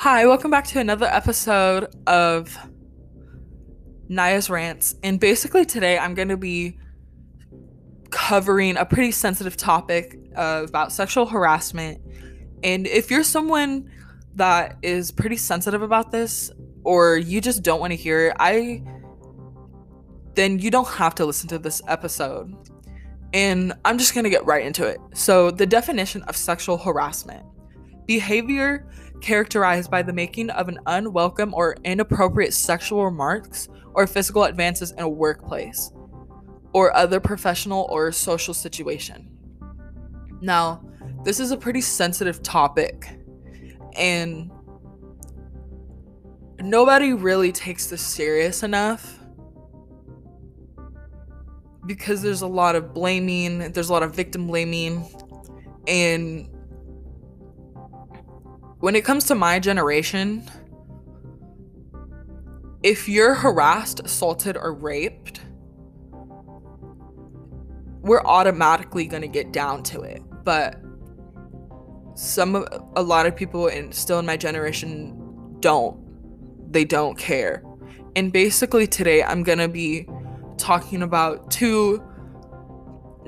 Hi, welcome back to another episode of Naya's Rants. And basically, today I'm going to be covering a pretty sensitive topic uh, about sexual harassment. And if you're someone that is pretty sensitive about this, or you just don't want to hear it, I then you don't have to listen to this episode. And I'm just going to get right into it. So, the definition of sexual harassment behavior characterized by the making of an unwelcome or inappropriate sexual remarks or physical advances in a workplace or other professional or social situation. Now, this is a pretty sensitive topic, and nobody really takes this serious enough because there's a lot of blaming, there's a lot of victim blaming, and when it comes to my generation, if you're harassed, assaulted, or raped, we're automatically going to get down to it. But some a lot of people and still in my generation don't. They don't care. And basically today I'm going to be talking about two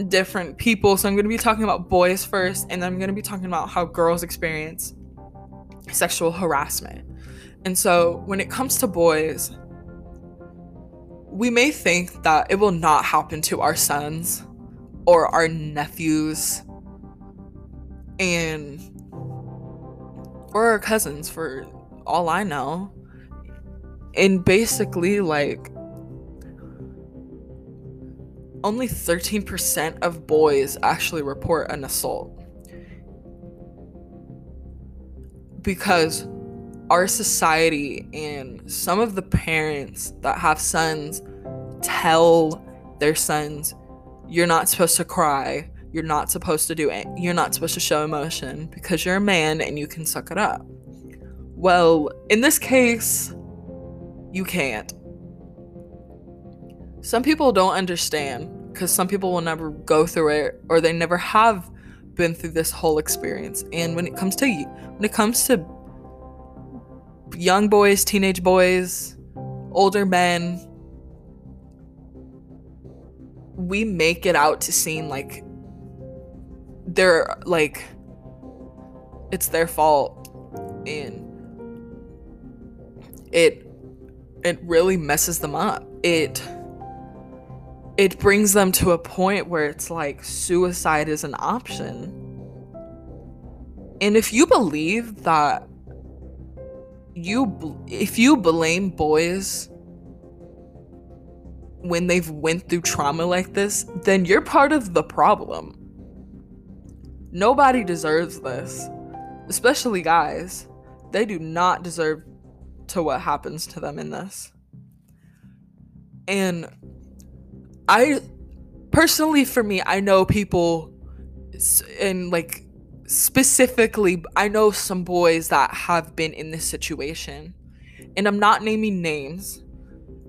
different people. So I'm going to be talking about boys first and then I'm going to be talking about how girls experience sexual harassment. And so when it comes to boys, we may think that it will not happen to our sons or our nephews and or our cousins for all I know. And basically like only 13% of boys actually report an assault. Because our society and some of the parents that have sons tell their sons you're not supposed to cry. You're not supposed to do it you're not supposed to show emotion because you're a man and you can suck it up. Well in this case you can't. Some people don't understand because some people will never go through it or they never have been through this whole experience. And when it comes to when it comes to young boys, teenage boys, older men, we make it out to seem like they're like it's their fault and it it really messes them up. It it brings them to a point where it's like suicide is an option. And if you believe that you if you blame boys when they've went through trauma like this, then you're part of the problem. Nobody deserves this, especially guys. They do not deserve to what happens to them in this. And I personally for me, I know people and like specifically I know some boys that have been in this situation. And I'm not naming names,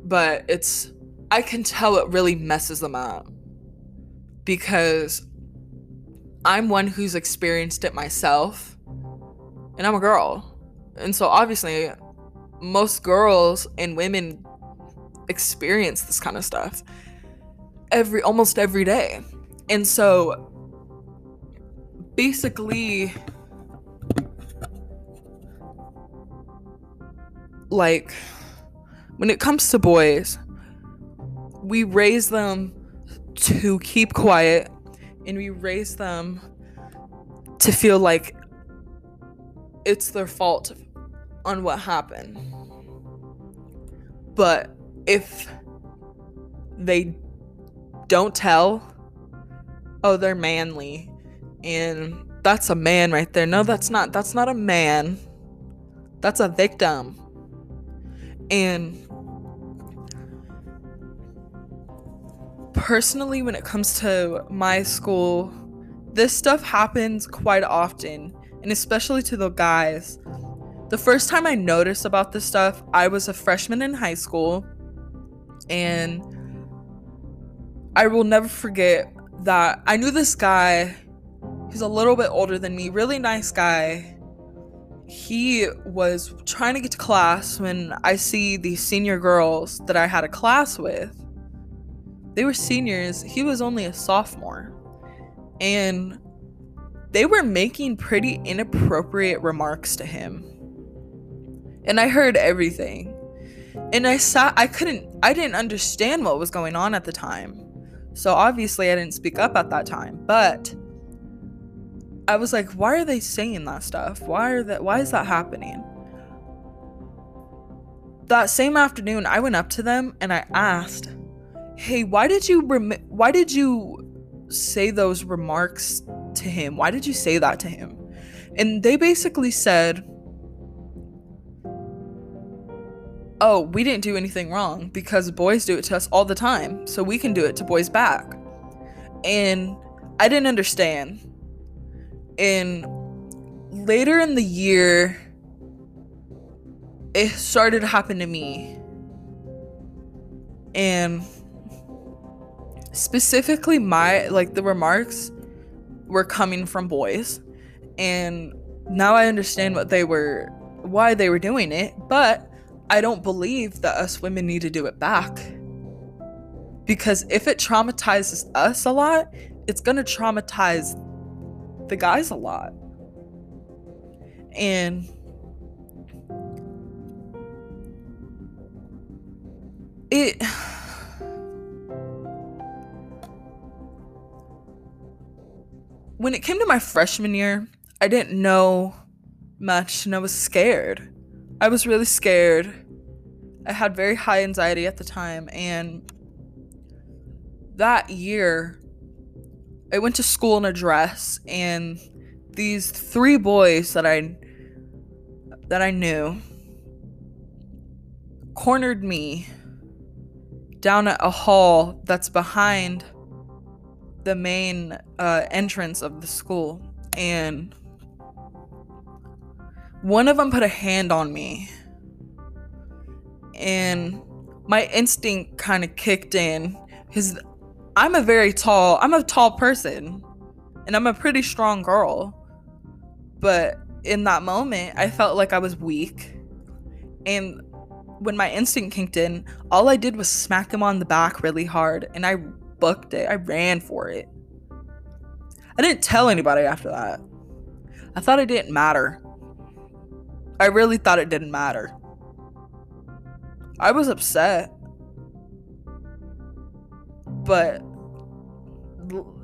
but it's I can tell it really messes them up because I'm one who's experienced it myself and I'm a girl. And so obviously most girls and women experience this kind of stuff every almost every day. And so basically like when it comes to boys, we raise them to keep quiet and we raise them to feel like it's their fault on what happened. But if they don't tell, oh, they're manly. And that's a man right there. No, that's not. That's not a man. That's a victim. And personally, when it comes to my school, this stuff happens quite often, and especially to the guys. The first time I noticed about this stuff, I was a freshman in high school, and I will never forget that I knew this guy. He's a little bit older than me, really nice guy. he was trying to get to class when I see these senior girls that I had a class with. They were seniors, he was only a sophomore. And they were making pretty inappropriate remarks to him. And I heard everything. And I sat I couldn't I didn't understand what was going on at the time. So obviously I didn't speak up at that time, but I was like, why are they saying that stuff? Why are that why is that happening? That same afternoon, I went up to them and I asked, "Hey, why did you rem- why did you say those remarks to him? Why did you say that to him?" And they basically said, "Oh, we didn't do anything wrong because boys do it to us all the time, so we can do it to boys back." And I didn't understand. And later in the year it started to happen to me. And specifically my like the remarks were coming from boys. And now i understand what they were why they were doing it but i don't believe that us women need to do it back because if it traumatizes us a lot it's going to traumatize the guys a lot. And it when it came to my freshman year, I didn't know much and I was scared. I was really scared. I had very high anxiety at the time and that year I went to school in a dress, and these three boys that I that I knew cornered me down at a hall that's behind the main uh, entrance of the school, and one of them put a hand on me, and my instinct kind of kicked in because I'm a very tall, I'm a tall person and I'm a pretty strong girl. But in that moment, I felt like I was weak. And when my instinct kicked in, all I did was smack him on the back really hard and I booked it. I ran for it. I didn't tell anybody after that. I thought it didn't matter. I really thought it didn't matter. I was upset but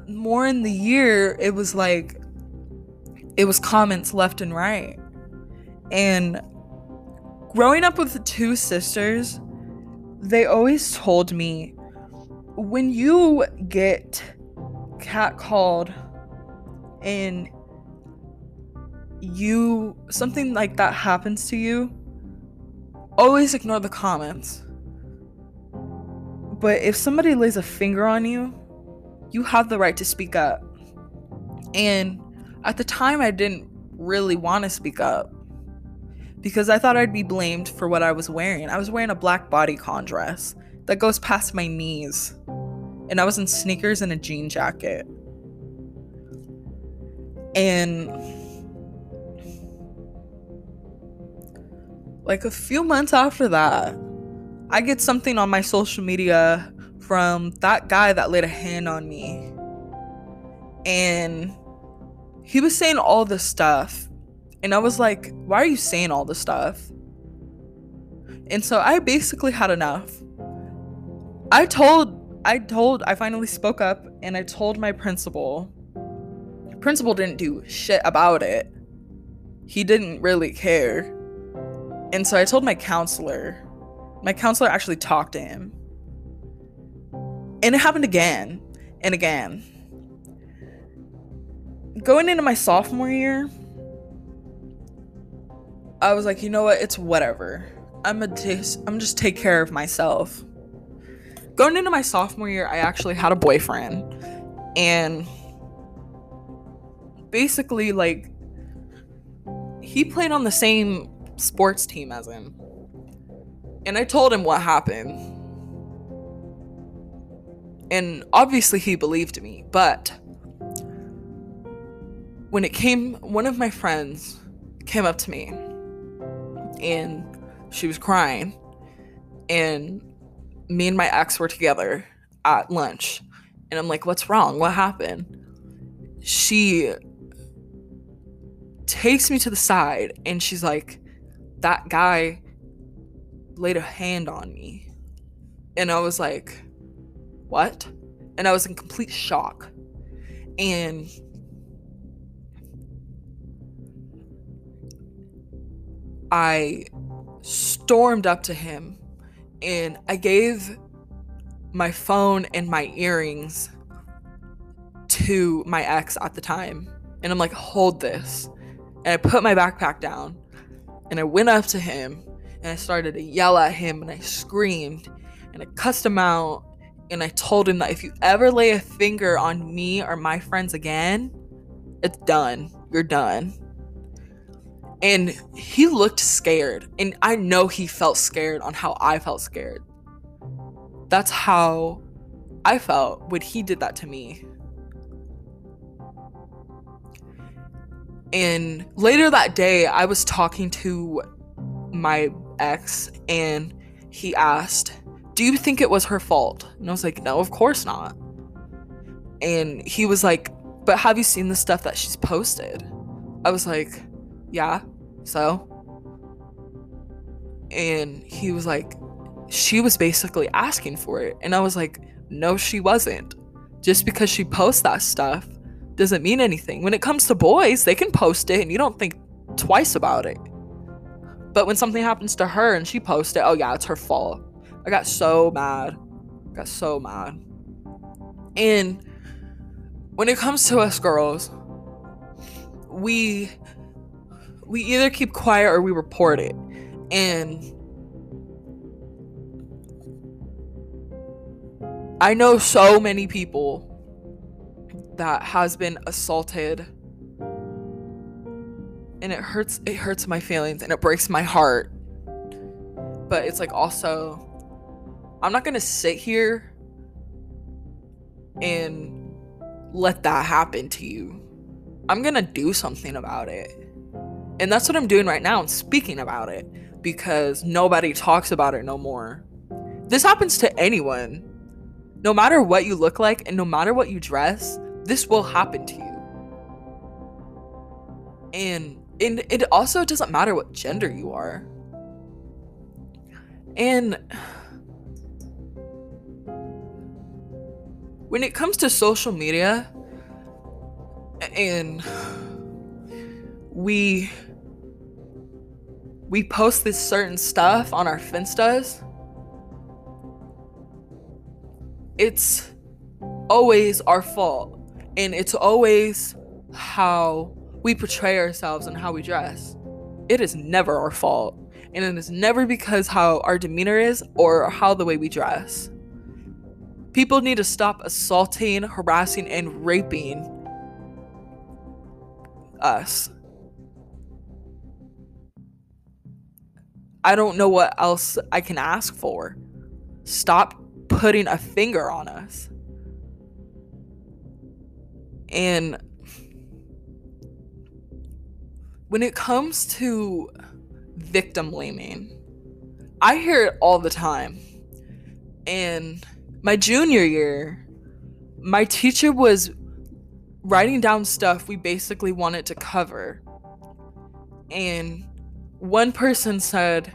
more in the year it was like it was comments left and right and growing up with two sisters they always told me when you get catcalled and you something like that happens to you always ignore the comments but if somebody lays a finger on you, you have the right to speak up. And at the time, I didn't really want to speak up because I thought I'd be blamed for what I was wearing. I was wearing a black bodycon dress that goes past my knees, and I was in sneakers and a jean jacket. And like a few months after that, I get something on my social media from that guy that laid a hand on me. And he was saying all this stuff. And I was like, why are you saying all this stuff? And so I basically had enough. I told, I told, I finally spoke up and I told my principal. Principal didn't do shit about it. He didn't really care. And so I told my counselor my counselor actually talked to him. And it happened again and again. Going into my sophomore year, I was like, you know what? It's whatever. I'm a t- I'm just take care of myself. Going into my sophomore year, I actually had a boyfriend, and basically, like, he played on the same sports team as him. And I told him what happened. And obviously he believed me, but when it came, one of my friends came up to me and she was crying. And me and my ex were together at lunch. And I'm like, what's wrong? What happened? She takes me to the side and she's like, that guy laid a hand on me. And I was like, what? And I was in complete shock. And I stormed up to him and I gave my phone and my earrings to my ex at the time. And I'm like, hold this. And I put my backpack down and I went up to him and I started to yell at him and I screamed and I cussed him out and I told him that if you ever lay a finger on me or my friends again, it's done. You're done. And he looked scared. And I know he felt scared on how I felt scared. That's how I felt when he did that to me. And later that day, I was talking to my ex, and he asked, Do you think it was her fault? And I was like, No, of course not. And he was like, But have you seen the stuff that she's posted? I was like, Yeah, so? And he was like, She was basically asking for it. And I was like, No, she wasn't. Just because she posts that stuff doesn't mean anything. When it comes to boys, they can post it and you don't think twice about it. But when something happens to her and she posts it, oh yeah, it's her fault. I got so mad. I got so mad. And when it comes to us girls, we we either keep quiet or we report it. And I know so many people that has been assaulted. And it hurts it hurts my feelings and it breaks my heart. But it's like also i'm not gonna sit here and let that happen to you. I'm gonna do something about it. And that's what i'm doing right now i'm speaking about it. Because nobody talks about it no more. This happens to anyone. No matter what you look like and no matter what you dress this will happen to you. And and it also doesn't matter what gender you are. And when it comes to social media and we we post this certain stuff on our finstas it's always our fault and it's always how we portray ourselves and how we dress. It is never our fault. And it is never because how our demeanor is or how the way we dress. People need to stop assaulting, harassing, and raping us. I don't know what else I can ask for. Stop putting a finger on us. And when it comes to victim blaming, I hear it all the time. And my junior year, my teacher was writing down stuff we basically wanted to cover. And one person said,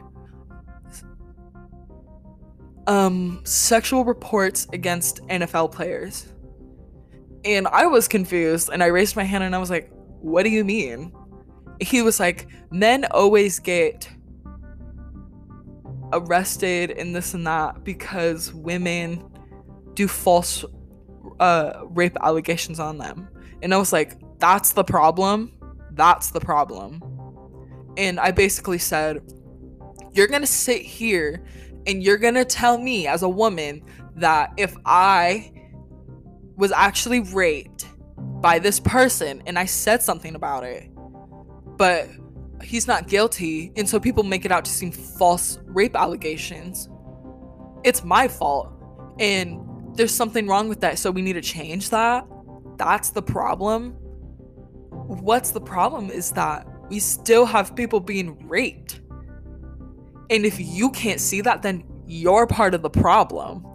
um, sexual reports against NFL players. And I was confused and I raised my hand and I was like, What do you mean? He was like, Men always get arrested and this and that because women do false uh, rape allegations on them. And I was like, That's the problem. That's the problem. And I basically said, You're gonna sit here and you're gonna tell me as a woman that if I was actually raped by this person and I said something about it. But he's not guilty, and so people make it out to seem false rape allegations. It's my fault. And there's something wrong with that, so we need to change that. That's the problem. What's the problem is that we still have people being raped. And if you can't see that, then you're part of the problem.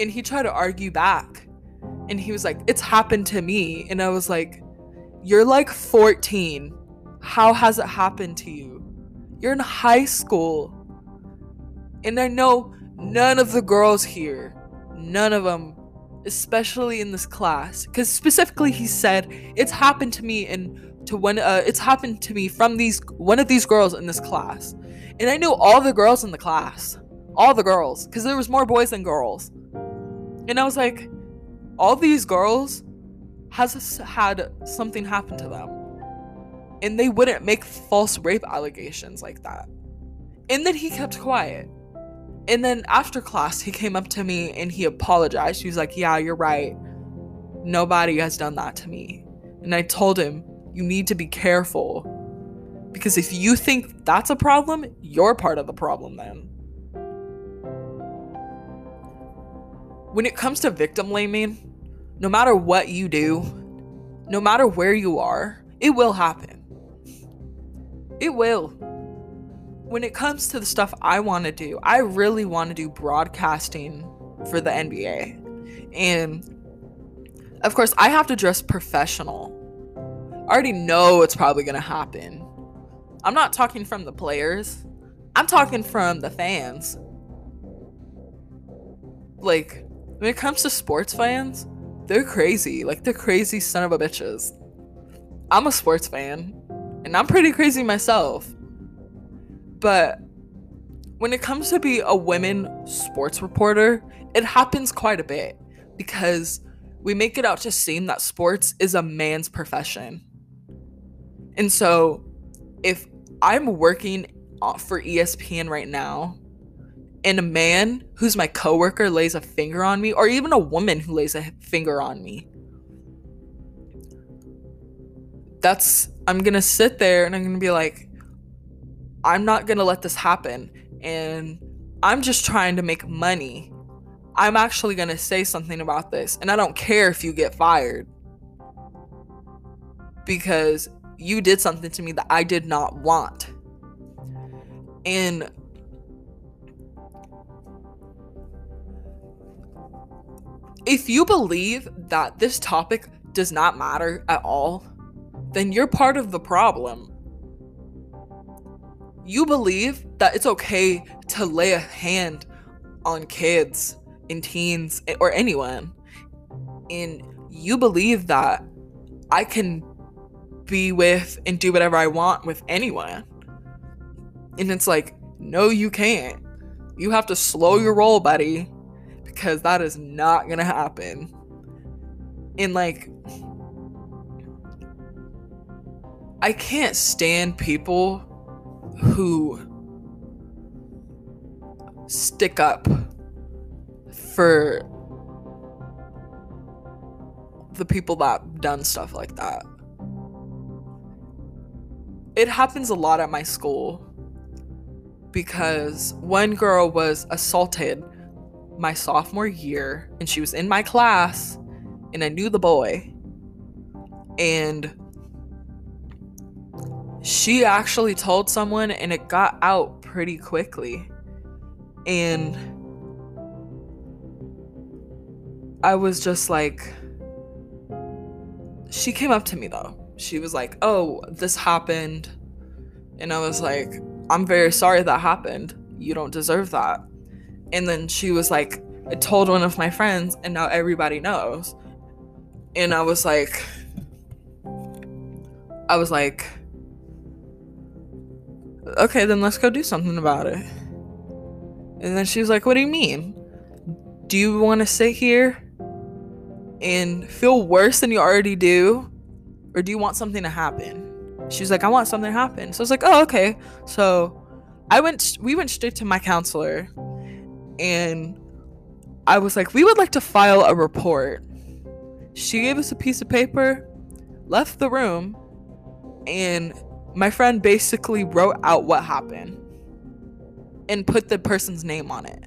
And he tried to argue back. And he was like, It's happened to me. And I was like, You're like 14. How has it happened to you? You're in high school. And I know none of the girls here, none of them, especially in this class, because specifically he said, It's happened to me and to one uh, it's happened to me from these one of these girls in this class and i knew all the girls in the class all the girls because there was more boys than girls and i was like all these girls has had something happen to them. And they wouldn't make false rape allegations like that. And then he kept quiet. And then after class he came up to me and he apologized. He was like yeah you're right. Nobody has done that to me. And i told him you need to be careful. Because if you think that's a problem, you're part of the problem then. When it comes to victim blaming, no matter what you do, no matter where you are, it will happen. It will. When it comes to the stuff I want to do, I really want to do broadcasting for the NBA. And of course, I have to dress professional I already know it's probably going to happen. I'm not talking from the players, I'm talking from the fans. Like, when it comes to sports fans, they're crazy. Like, they're crazy son of a bitches. I'm a sports fan, and I'm pretty crazy myself. But when it comes to be a women sports reporter, it happens quite a bit because we make it out to seem that sports is a man's profession. And so if I'm working for ESPN right now and a man who's my coworker lays a finger on me or even a woman who lays a finger on me that's I'm to sit there and I'm to be like I'm not to let this happen and I'm just trying to make money. I'm actually to say something about this and I don't care if you get fired. Because you did something to me that I did not want. And if you believe that this topic does not matter at all, then you're part of the problem. You believe that it's okay to lay a hand on kids and teens or anyone. And you believe that I can be with and do whatever I want with anyone. And it's like, no, you can't. You have to slow your roll, buddy, because that is not gonna happen. And like, I can't stand people who stick up for the people that done stuff like that it happens a lot at my school because one girl was assaulted my sophomore year and she was in my class and I knew the boy and she actually told someone and it got out pretty quickly and I was just like she came up to me though she was like, Oh, this happened. And I was like, I'm very sorry that happened. You don't deserve that. And then she was like, I told one of my friends, and now everybody knows. And I was like, I was like, okay, then let's go do something about it. And then she was like, What do you mean? Do you want to sit here and feel worse than you already do? or do you want something to happen? She was like, I want something to happen. So I was like, oh, okay. So I went, we went straight to my counselor and I was like, we would like to file a report. She gave us a piece of paper, left the room, and my friend basically wrote out what happened and put the person's name on it.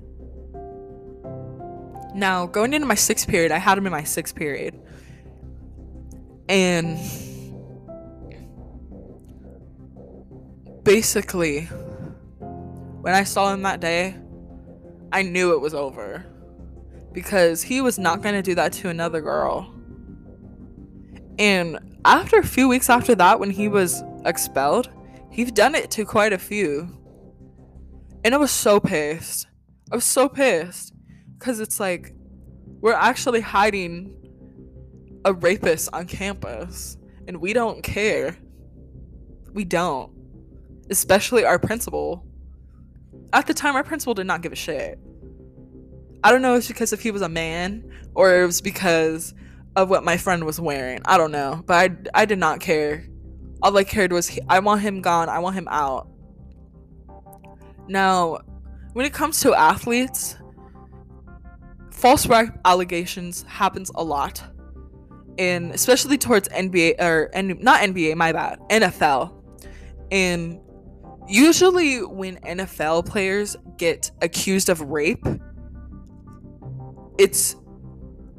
Now, going into my sixth period, I had him in my sixth period. And basically, when I saw him that day, I knew it was over because he was not going to do that to another girl. And after a few weeks after that, when he was expelled, he's done it to quite a few. And I was so pissed. I was so pissed because it's like we're actually hiding a rapist on campus and we don't care. We don't. Especially our principal. At the time, our principal did not give a shit. I don't know if it's because if he was a man or it was because of what my friend was wearing. I don't know, but I, I did not care. All I cared was he, I want him gone. I want him out. Now, when it comes to athletes, false allegations happens a lot, and especially towards NBA or not NBA, my bad, NFL, and usually when NFL players get accused of rape, it's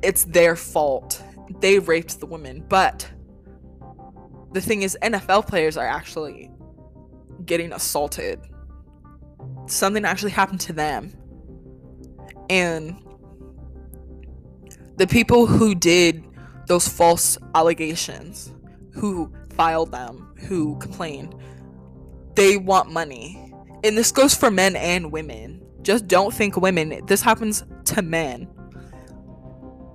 it's their fault. They raped the woman, but the thing is NFL players are actually getting assaulted. Something actually happened to them. And the people who did those false allegations, who filed them, who complained, they want money. And this goes for men and women. Just don't think women. This happens to men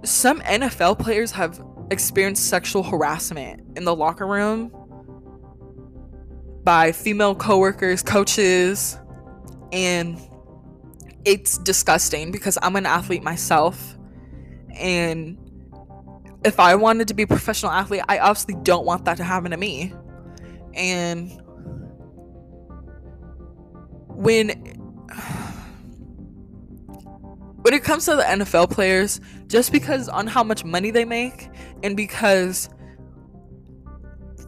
some NFL players have experienced sexual harassment in the locker room by female coworkers, coaches, and it's disgusting because I'm an athlete myself and if I wanted to be a professional athlete, I obviously don't want that to happen to me. And when when it comes to the NFL players, just because on how much money they make and because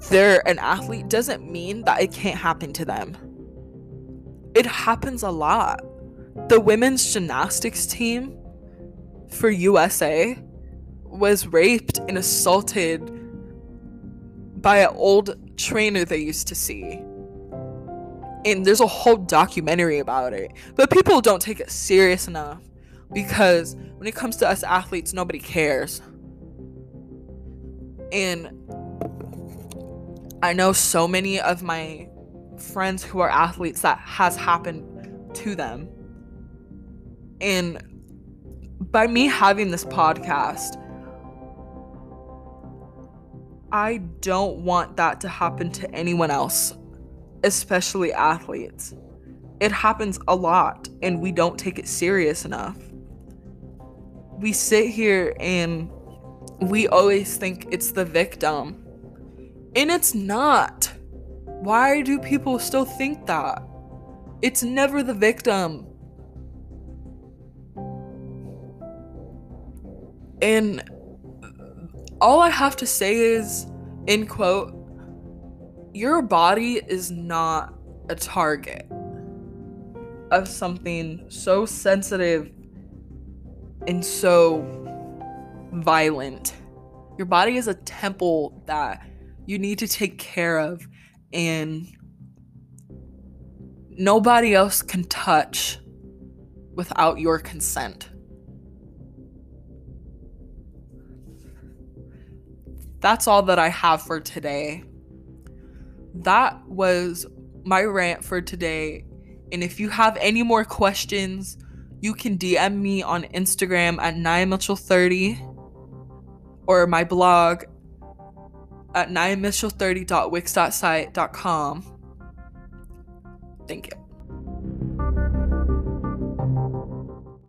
they're an athlete doesn't mean that it can't happen to them. It happens a lot. The women's gymnastics team for USA was raped and assaulted by an old trainer they used to see. And there's a whole documentary about it. But people don't take it serious enough because when it comes to us athletes, nobody cares. And I know so many of my friends who are athletes that has happened to them. And by me having this podcast, I don't want that to happen to anyone else, especially athletes. It happens a lot, and we don't take it serious enough we sit here and we always think it's the victim. And it's not. Why do people still think that? It's never the victim. And all I have to say is, in quote, your body is not a target of something so sensitive and so violent. Your body is a temple that you need to take care of, and nobody else can touch without your consent. That's all that I have for today. That was my rant for today. And if you have any more questions, you can DM me on Instagram at niamitchell30 or my blog at niamitchell30.wix.site.com. Thank you.